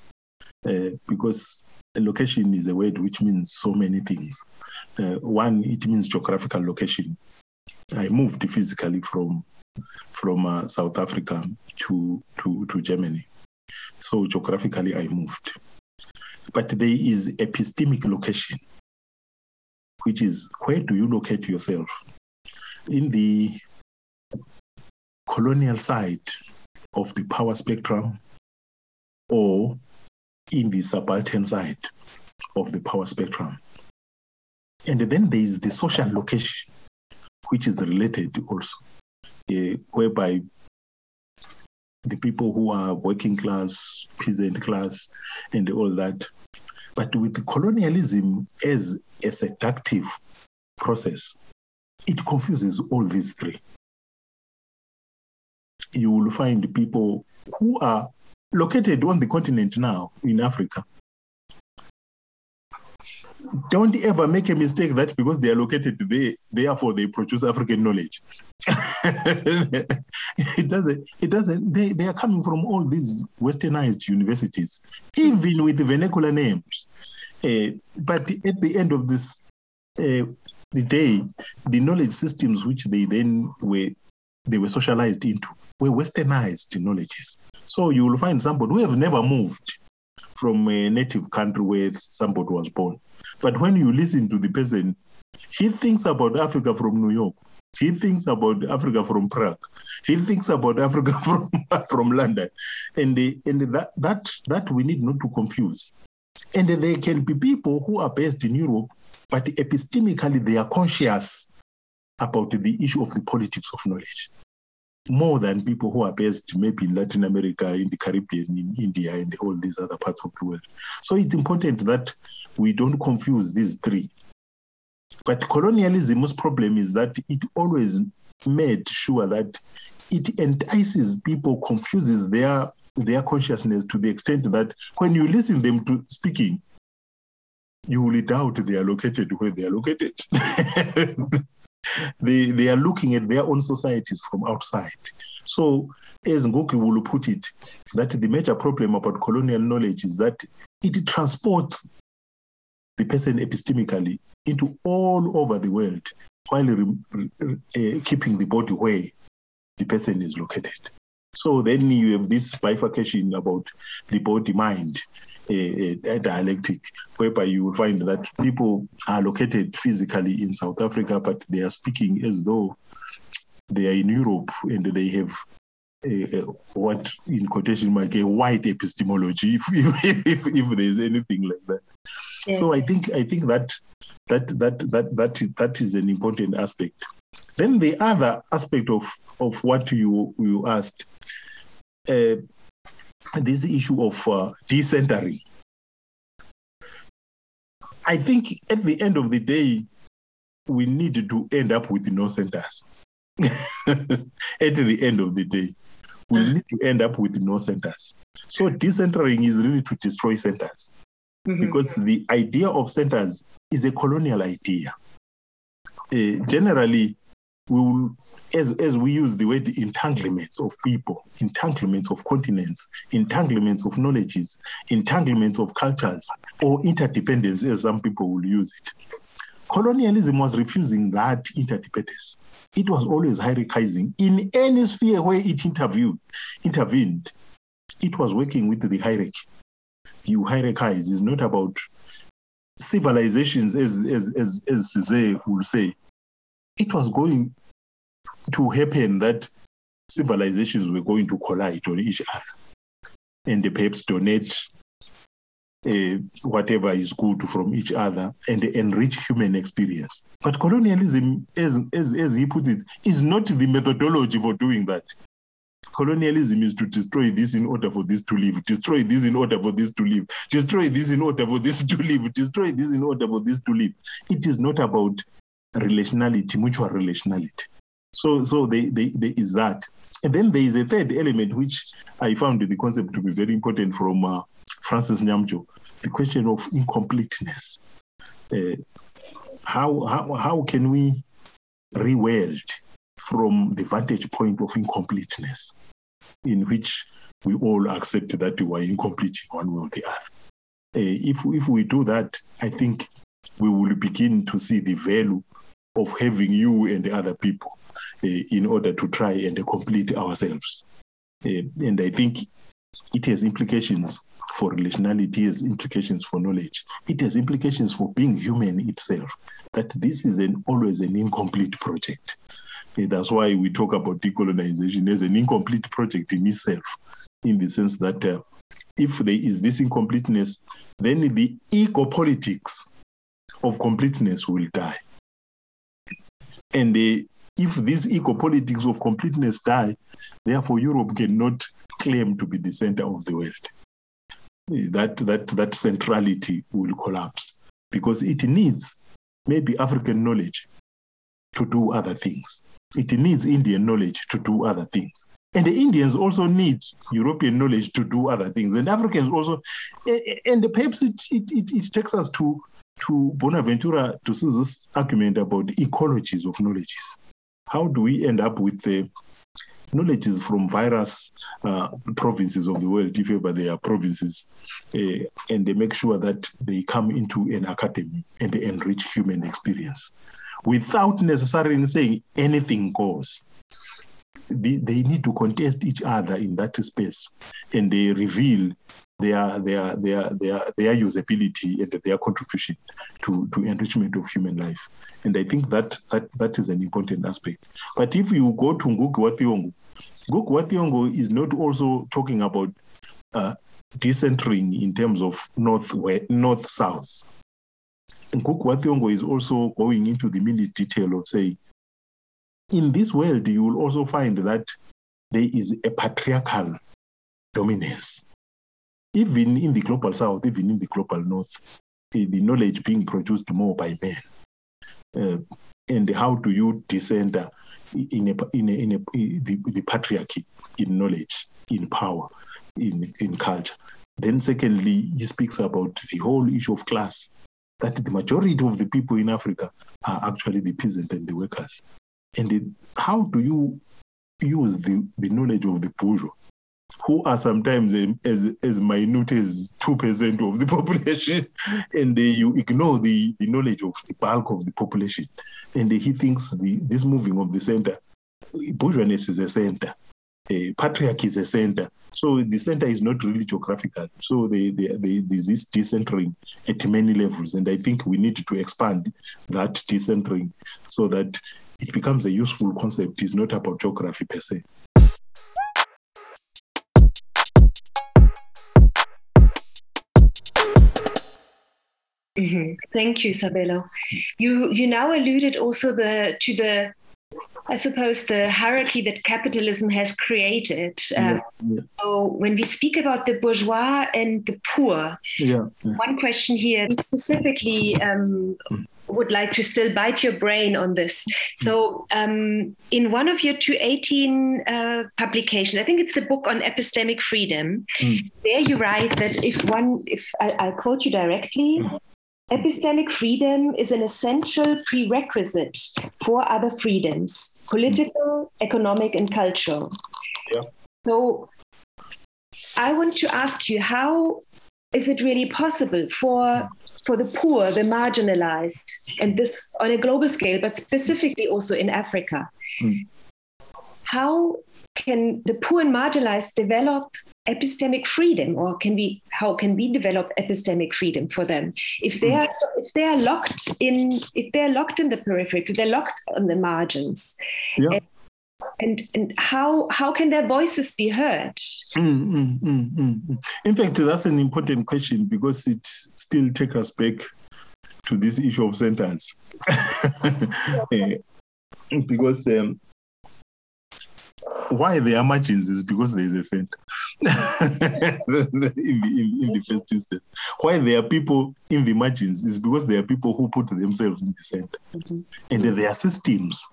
because location is a word which means so many things. Uh, one, it means geographical location. I moved physically from from uh, South Africa to, to, to Germany. So geographically, I moved. But there is epistemic location, which is where do you locate yourself? In the colonial side of the power spectrum or in the subaltern side of the power spectrum. And then there is the social location, which is related also uh, whereby the people who are working class, peasant class, and all that. But with colonialism as a seductive process, it confuses all these three. You will find people who are located on the continent now in Africa. Don't ever make a mistake that because they are located there, therefore they produce African knowledge. [LAUGHS] it doesn't. It doesn't. They, they are coming from all these westernized universities, even with vernacular names. Uh, but at the end of this, uh, the day, the knowledge systems which they then were they were socialized into were westernized knowledges. So you will find somebody who have never moved from a native country where somebody was born. But when you listen to the person, he thinks about Africa from New York. He thinks about Africa from Prague. He thinks about Africa [LAUGHS] from, from London. And, and that, that, that we need not to confuse. And there can be people who are based in Europe, but epistemically they are conscious about the issue of the politics of knowledge more than people who are based maybe in Latin America, in the Caribbean, in India, and all these other parts of the world. So it's important that we don't confuse these three. But colonialism's problem is that it always made sure that it entices people, confuses their their consciousness to the extent that when you listen them to speaking, you will doubt they are located where they are located. [LAUGHS] they, they are looking at their own societies from outside. So, as Ngugi will put it, that the major problem about colonial knowledge is that it transports the person epistemically into all over the world while re- uh, keeping the body where the person is located. So then you have this bifurcation about the body mind. A, a, dialectic whereby you will find that people are located physically in South Africa, but they are speaking as though they are in Europe and they have a, a, what, in quotation mark, a white epistemology, [LAUGHS] if, if, if, if there's anything like that. Yeah. So I think I think that that that that that is, that is an important aspect. Then the other aspect of of what you you asked, uh, this issue of uh, decentering. I think at the end of the day, we need to end up with no centers. [LAUGHS] at the end of the day, we mm. need to end up with no centers. So decentering is really to destroy centers. Mm-hmm. Because the idea of centers is a colonial idea. Uh, generally, we will, as, as we use the word entanglements of people, entanglements of continents, entanglements of knowledges, entanglements of cultures, or interdependence, as some people will use it. Colonialism was refusing that interdependence. It was always hierarchizing. In any sphere where it interviewed, intervened, it was working with the hierarchy. You hierarchize is not about civilizations, as as as as Césaire will say, it was going to happen that civilizations were going to collide on each other and perhaps donate uh, whatever is good from each other and enrich human experience. But colonialism, as, as, as he put it, is not the methodology for doing that. Colonialism is to destroy this in order for this to live, destroy this in order for this to live, destroy this in order for this to live, destroy this in order for this to live. It is not about relationality, mutual relationality. So, so there they is that. And then there is a third element which I found the concept to be very important from uh, Francis Nyamnjoh, the question of incompleteness. Uh, how, how, how can we reword from the vantage point of incompleteness, in which we all accept that we are incomplete in one way or the other? Uh, if, if we do that, I think we will begin to see the value of having you and the other people uh, in order to try and complete ourselves. Uh, and I think it has implications for relationality, it has implications for knowledge, it has implications for being human itself. That this is an, always an incomplete project. Uh, that's why we talk about decolonization as an incomplete project in itself, in the sense that uh, if there is this incompleteness, then the ego politics of completeness will die. And uh, if these ego politics of completeness die, therefore Europe cannot claim to be the center of the world. Eh, that, that, that centrality will collapse because it needs maybe African knowledge to do other things. It needs Indian knowledge to do other things. And the Indians also need European knowledge to do other things. And Africans also, eh, eh, and perhaps it, it, it, it takes us to, to Boaventura de Sousa's argument about ecologies of knowledges. How do we end up with the knowledges from various uh, provinces of the world, if ever they are provinces, uh, and they make sure that they come into an academy and enrich human experience without necessarily saying anything goes. They, need to contest each other in that space and they reveal their their their their their usability and their contribution to to enrichment of human life. And I think that that that is an important aspect. But if you go to Ngugi wa Thiong'o, Ngugi wa is not also talking about uh, decentering in terms of north north south. Wa is also going into the minute detail of saying, in this world, you will also find that there is a patriarchal dominance even in the global south, even in the global north, the knowledge being produced more by men. Uh, and how do you descend in a, in a, in a, the, the patriarchy in knowledge, in power, in, in culture? Then, secondly, he speaks about the whole issue of class, that the majority of the people in Africa are actually the peasants and the workers. And how do you use the, the knowledge of the bourgeois who are sometimes as as minute as two percent of the [LAUGHS] population, and you ignore the, the knowledge of the bulk of the population, and he thinks the this moving of the center, bourgeoisness is a center, uh, patriarchy is a center. So the center is not really geographical. So they, they, they, this decentering at many levels. And I think we need to expand that decentering so that it becomes a useful concept. It's not about geography per se. Mhm. Thank you, Sabelo. You you now alluded also the to the I suppose the hierarchy that capitalism has created. Um, yeah. So when we speak about the bourgeois and the poor, Yeah. yeah. one question here specifically um, would like to still bite your brain on this. So um, in one of your 2018 uh, publications, I think it's the book on epistemic freedom. Mm. There you write that if one, if I, I quote you directly. Epistemic freedom is an essential prerequisite for other freedoms, political, economic, and cultural. Yeah. So I want to ask you how is it really possible for for the poor, the marginalized, and this on a global scale, but specifically also in Africa? Mm. How can the poor and marginalized develop epistemic freedom, or can we? How can we develop epistemic freedom for them if they are if they are locked in if they are locked in the periphery, if they're locked on the margins? Yeah. And, and how how can their voices be heard? Mm, mm, mm, mm, mm. In fact, that's an important question because it still takes us back to this issue of centers. [LAUGHS] Eh, because um, why there are margins is because there is a center. [LAUGHS] in, the, in, in the first instance, why there are people in the margins is because there are people who put themselves in the center, Mhm. and there are systems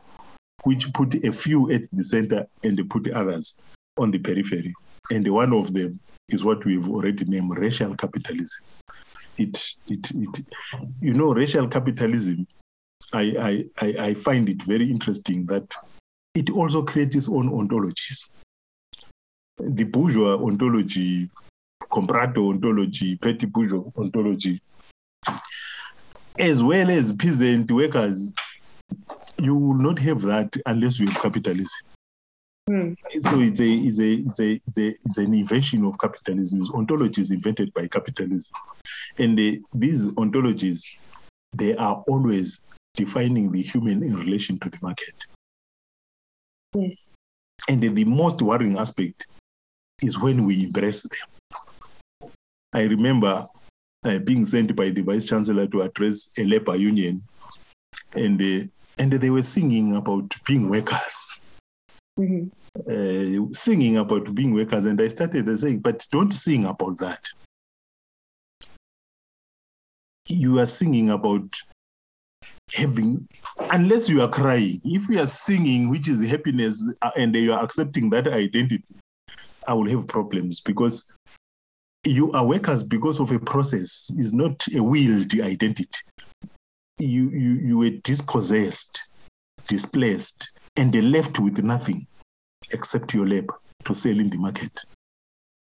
which put a few at the center and put others on the periphery. And one of them is what we've already named racial capitalism. It, it, it, you know, racial capitalism. I, I, I I find it very interesting that it also creates its own ontologies. The bourgeois ontology, comprador ontology, petty bourgeois ontology, as well as peasant workers, you will not have that unless you have capitalism. Hmm. So it's a, it's a, it's a, it's a, it's an invention of capitalism. It's ontologies invented by capitalism, and the, these ontologies, they are always defining the human in relation to the market. Yes. And the, the most worrying aspect is when we embrace them. I remember uh, being sent by the vice chancellor to address a labor union, and uh, and they were singing about being workers, Mhm. uh, singing about being workers, and I started saying, but don't sing about that. You are singing about having, unless you are crying. If you are singing, which is happiness, uh, and you are accepting that identity, I will have problems because you are workers because of a process. Is not a willed identity. You you you were dispossessed, displaced, and they left with nothing except your labor to sell in the market,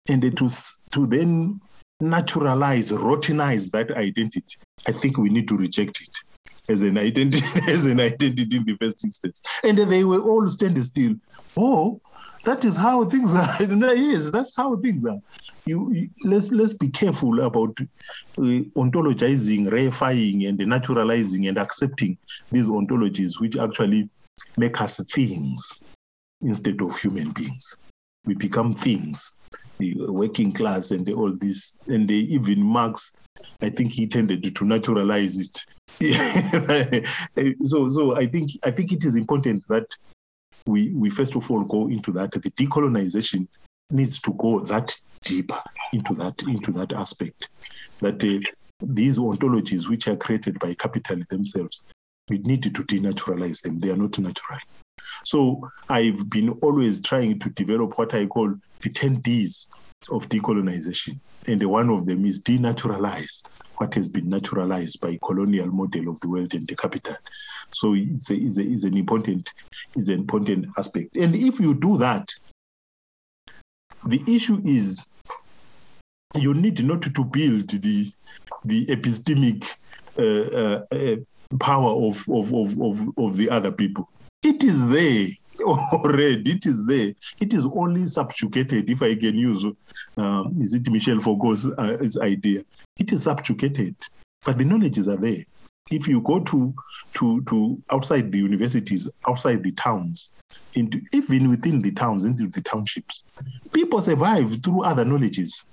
and to to then naturalize, rottenize that identity. I think we need to reject it as an identity, [LAUGHS] as an identity in the first instance. And they were all standing still. Oh, that is how things are. [LAUGHS] Yes, that's how things are. You, you- let's let's be careful about uh, ontologizing, reifying, and naturalizing and accepting these ontologies, which actually make us things instead of human beings. We become things, the working class, and all this, and even Marx, I think he tended to naturalize it. [LAUGHS] so, so I think I think it is important that we we first of all go into that. The decolonization needs to go that deeper into that into that aspect. That uh, these ontologies, which are created by capital themselves, we need to denaturalize them. They are not natural. So I've been always trying to develop what I call the 10 Ds of decolonization. And one of them is denaturalize what has been naturalized by colonial model of the world and the capital. So it's, a, it's, a, it's an important is an important aspect. And if you do that, the issue is you need not to build the the epistemic uh, uh, uh, power of, of, of, of, of the other people. It is there [LAUGHS] already. It is there. It is only subjugated, if I can use, um, is it Michel Foucault's uh, idea? It is subjugated, but the knowledges are there. If you go to to to outside the universities, outside the towns, into even within the towns, into the townships, people survive through other knowledges,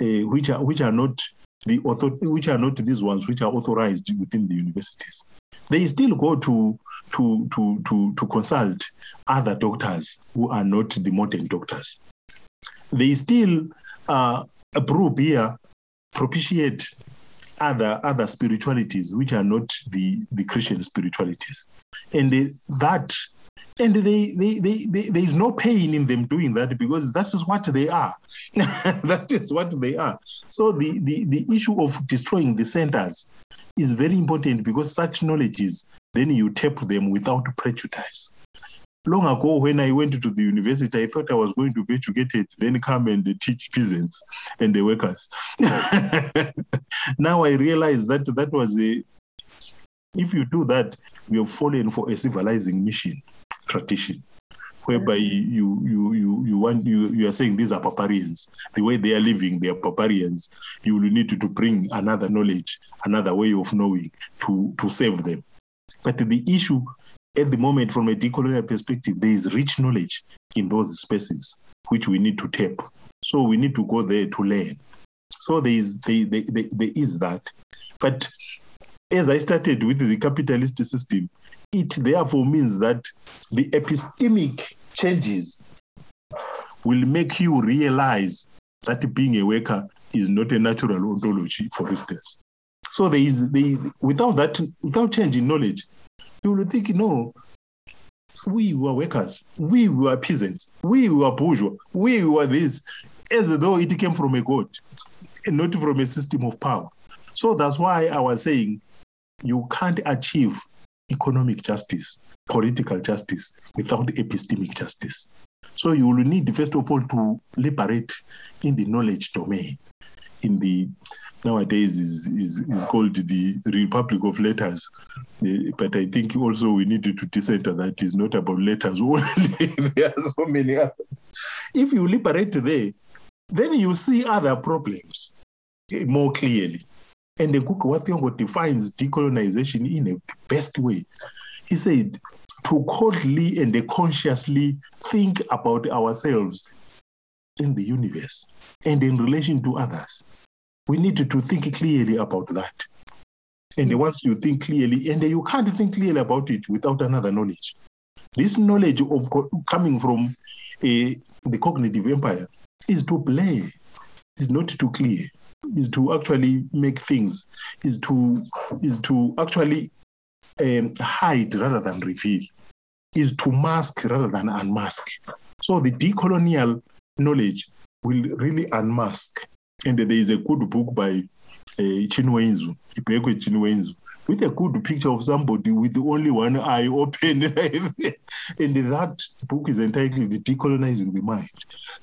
uh, which are which are not the author, which are not these ones which are authorized within the universities. They still go to to to to to consult other doctors who are not the modern doctors. They still uh, approve here, propitiate other other spiritualities which are not the the Christian spiritualities, and they, that and they, they, they, they, there is no pain in them doing that because that is what they are. [LAUGHS] that is what they are. So the, the, the issue of destroying the centers is very important because such knowledges, then you tap them without prejudice. Long ago, when I went to the university, I thought I was going to be educated, then come and teach peasants and the workers. [LAUGHS] now I realize that that was a, if you do that, we have fallen for a civilizing mission tradition whereby you you you you want you you are saying these are barbarians. The way they are living they are barbarians. You will need to, to bring another knowledge another way of knowing to to save them. But the issue at the moment from a decolonial perspective there is rich knowledge in those spaces which we need to tap. So we need to go there to learn. So there is there, there, there, there is that. But as i started with the capitalist system it therefore means that the epistemic changes will make you realize that being a worker is not a natural ontology, for instance. So there is the without that without change in knowledge, you will think, no, we were workers, we were peasants, we were bourgeois, we were this, as though it came from a god, and not from a system of power. So that's why I was saying you can't achieve economic justice, political justice without epistemic justice. So you will need, first of all, to liberate in the knowledge domain. In the nowadays is is, is called the Republic of Letters, but I think also we need to decenter that is not about letters [LAUGHS] only. there are so many others. If you liberate there, then you see other problems eh, more clearly. And Ngugi Wa defines decolonization in a best way. He said, to coldly and consciously think about ourselves in the universe and in relation to others. We need to think clearly about that. And once you think clearly, and you can't think clearly about it without another knowledge. This knowledge of coming from a, the cognitive empire is to play, is not to clear is to actually make things, is to is to actually um, hide rather than reveal, is to mask rather than unmask. So the decolonial knowledge will really unmask. And there is a good book by uh, Chinweizu, Ibekwe Chinweizu, with a good picture of somebody with only one eye open. [LAUGHS] and that book is entitled Decolonizing the Mind.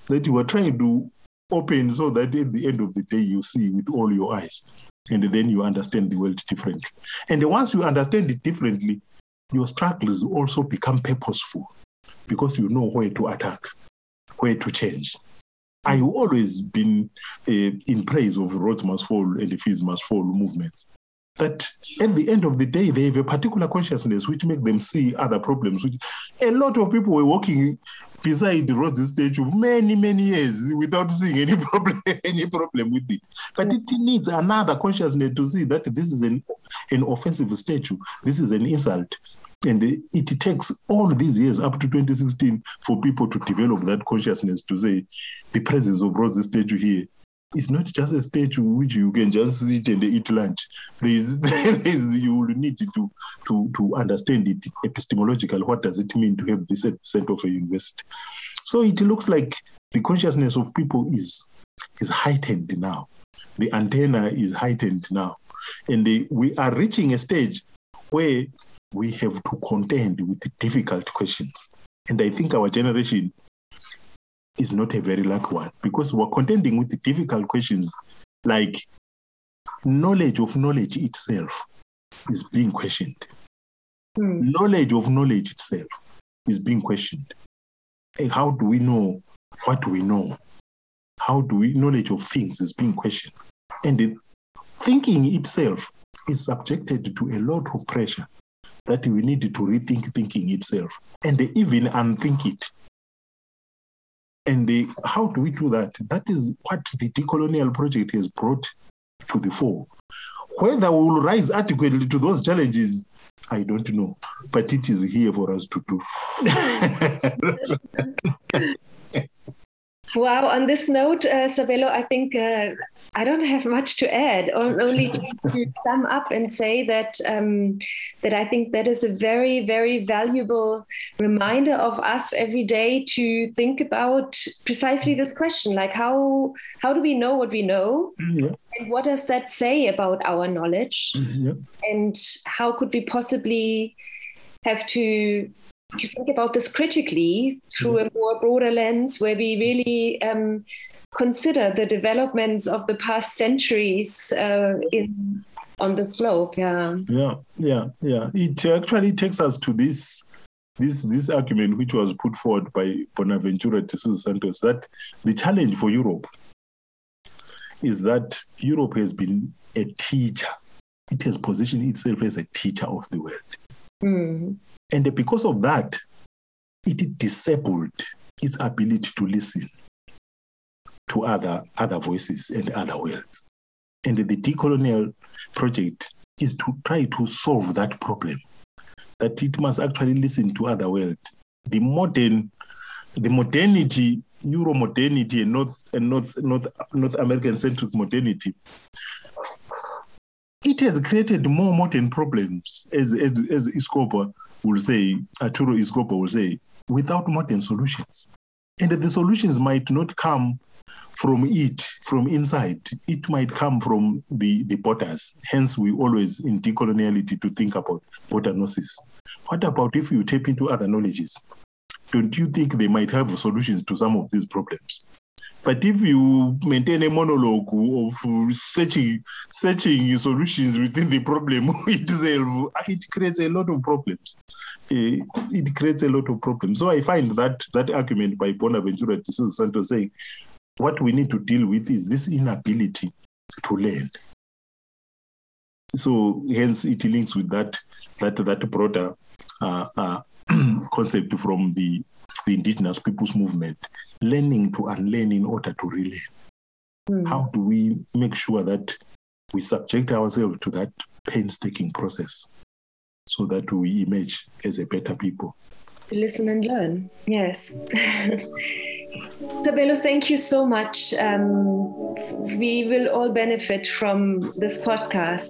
That you are trying to open so that at the end of the day you see with all your eyes and then you understand the world differently. And once you understand it differently, your struggles also become purposeful because you know where to attack, where to change. I've always been uh, in praise of Rhodes must fall and the fees must fall movements. That at the end of the day, they have a particular consciousness which make them see other problems. Which a lot of people were walking beside the Rhodes statue many many years without seeing any [LAUGHS] problem any problem with it. But it needs another consciousness to see that this is an an offensive statue this is an insult. And it takes all these years up to 2016 for people to develop that consciousness to say the presence of Rhodes statue here it's not just a statue which you can just sit and eat lunch. There's [LAUGHS] you will need to to to understand it epistemological. What does it mean to have this at the center of a university? So it looks like the consciousness of people is is heightened now. The antenna is heightened now, and the, we are reaching a stage where we have to contend with difficult questions. And I think our generation is not a very lucky one because we're contending with the difficult questions like knowledge of knowledge itself is being questioned. Hmm. Knowledge of knowledge itself is being questioned. And how do we know what we know? How do we knowledge of things is being questioned? And the thinking itself is subjected to a lot of pressure that we need to rethink thinking itself and even unthink it. And the, how do we do that? That is what the decolonial project has brought to the fore. Whether we will rise adequately to those challenges, I don't know, but it is here for us to do. [LAUGHS] Wow, on this note, uh, Sabelo, I think uh, I don't have much to add, only to, sum up and say that um, that I think that is a very, very valuable reminder of us every day to think about precisely this question, like how how do we know what we know, yeah. and what does that say about our knowledge, yeah. and how could we possibly have to to think about this critically through a more broader lens where we really um, consider the developments of the past centuries uh, in on this globe yeah. Yeah yeah yeah. It actually takes us to this this this argument which was put forward by Boaventura de Sousa Santos that the challenge for europe is that europe has been a teacher. It has positioned itself as a teacher of the world. Mm. And because of that, it disabled its ability to listen to other, other voices and other worlds. And the decolonial project is to try to solve that problem, that it must actually listen to other worlds. The modern, the modernity, Euro modernity and North and North North North American centric modernity it has created more modern problems, as as, as Escobar will say, uh, Arturo Escobar will say, without modern solutions. And the solutions might not come from it, from inside. It might come from the, the borders. Hence, we always in decoloniality to think about border gnosis. What about if you tap into other knowledges? Don't you think they might have solutions to some of these problems? But if you maintain a monologue of searching searching solutions within the problem [LAUGHS] itself, it creates a lot of problems. Uh, it creates a lot of problems. So I find that that argument by Boaventura de Santos saying what we need to deal with is this inability to learn. So hence it links with that that that broader uh, uh, [CLEARS THROAT] concept from the the indigenous peoples movement, learning to unlearn in order to relearn. Mm. How do we make sure that we subject ourselves to that painstaking process so that we emerge as a better people? Listen and learn, yes. [LAUGHS] Sabelo, thank you so much. Um, we will all benefit from this podcast.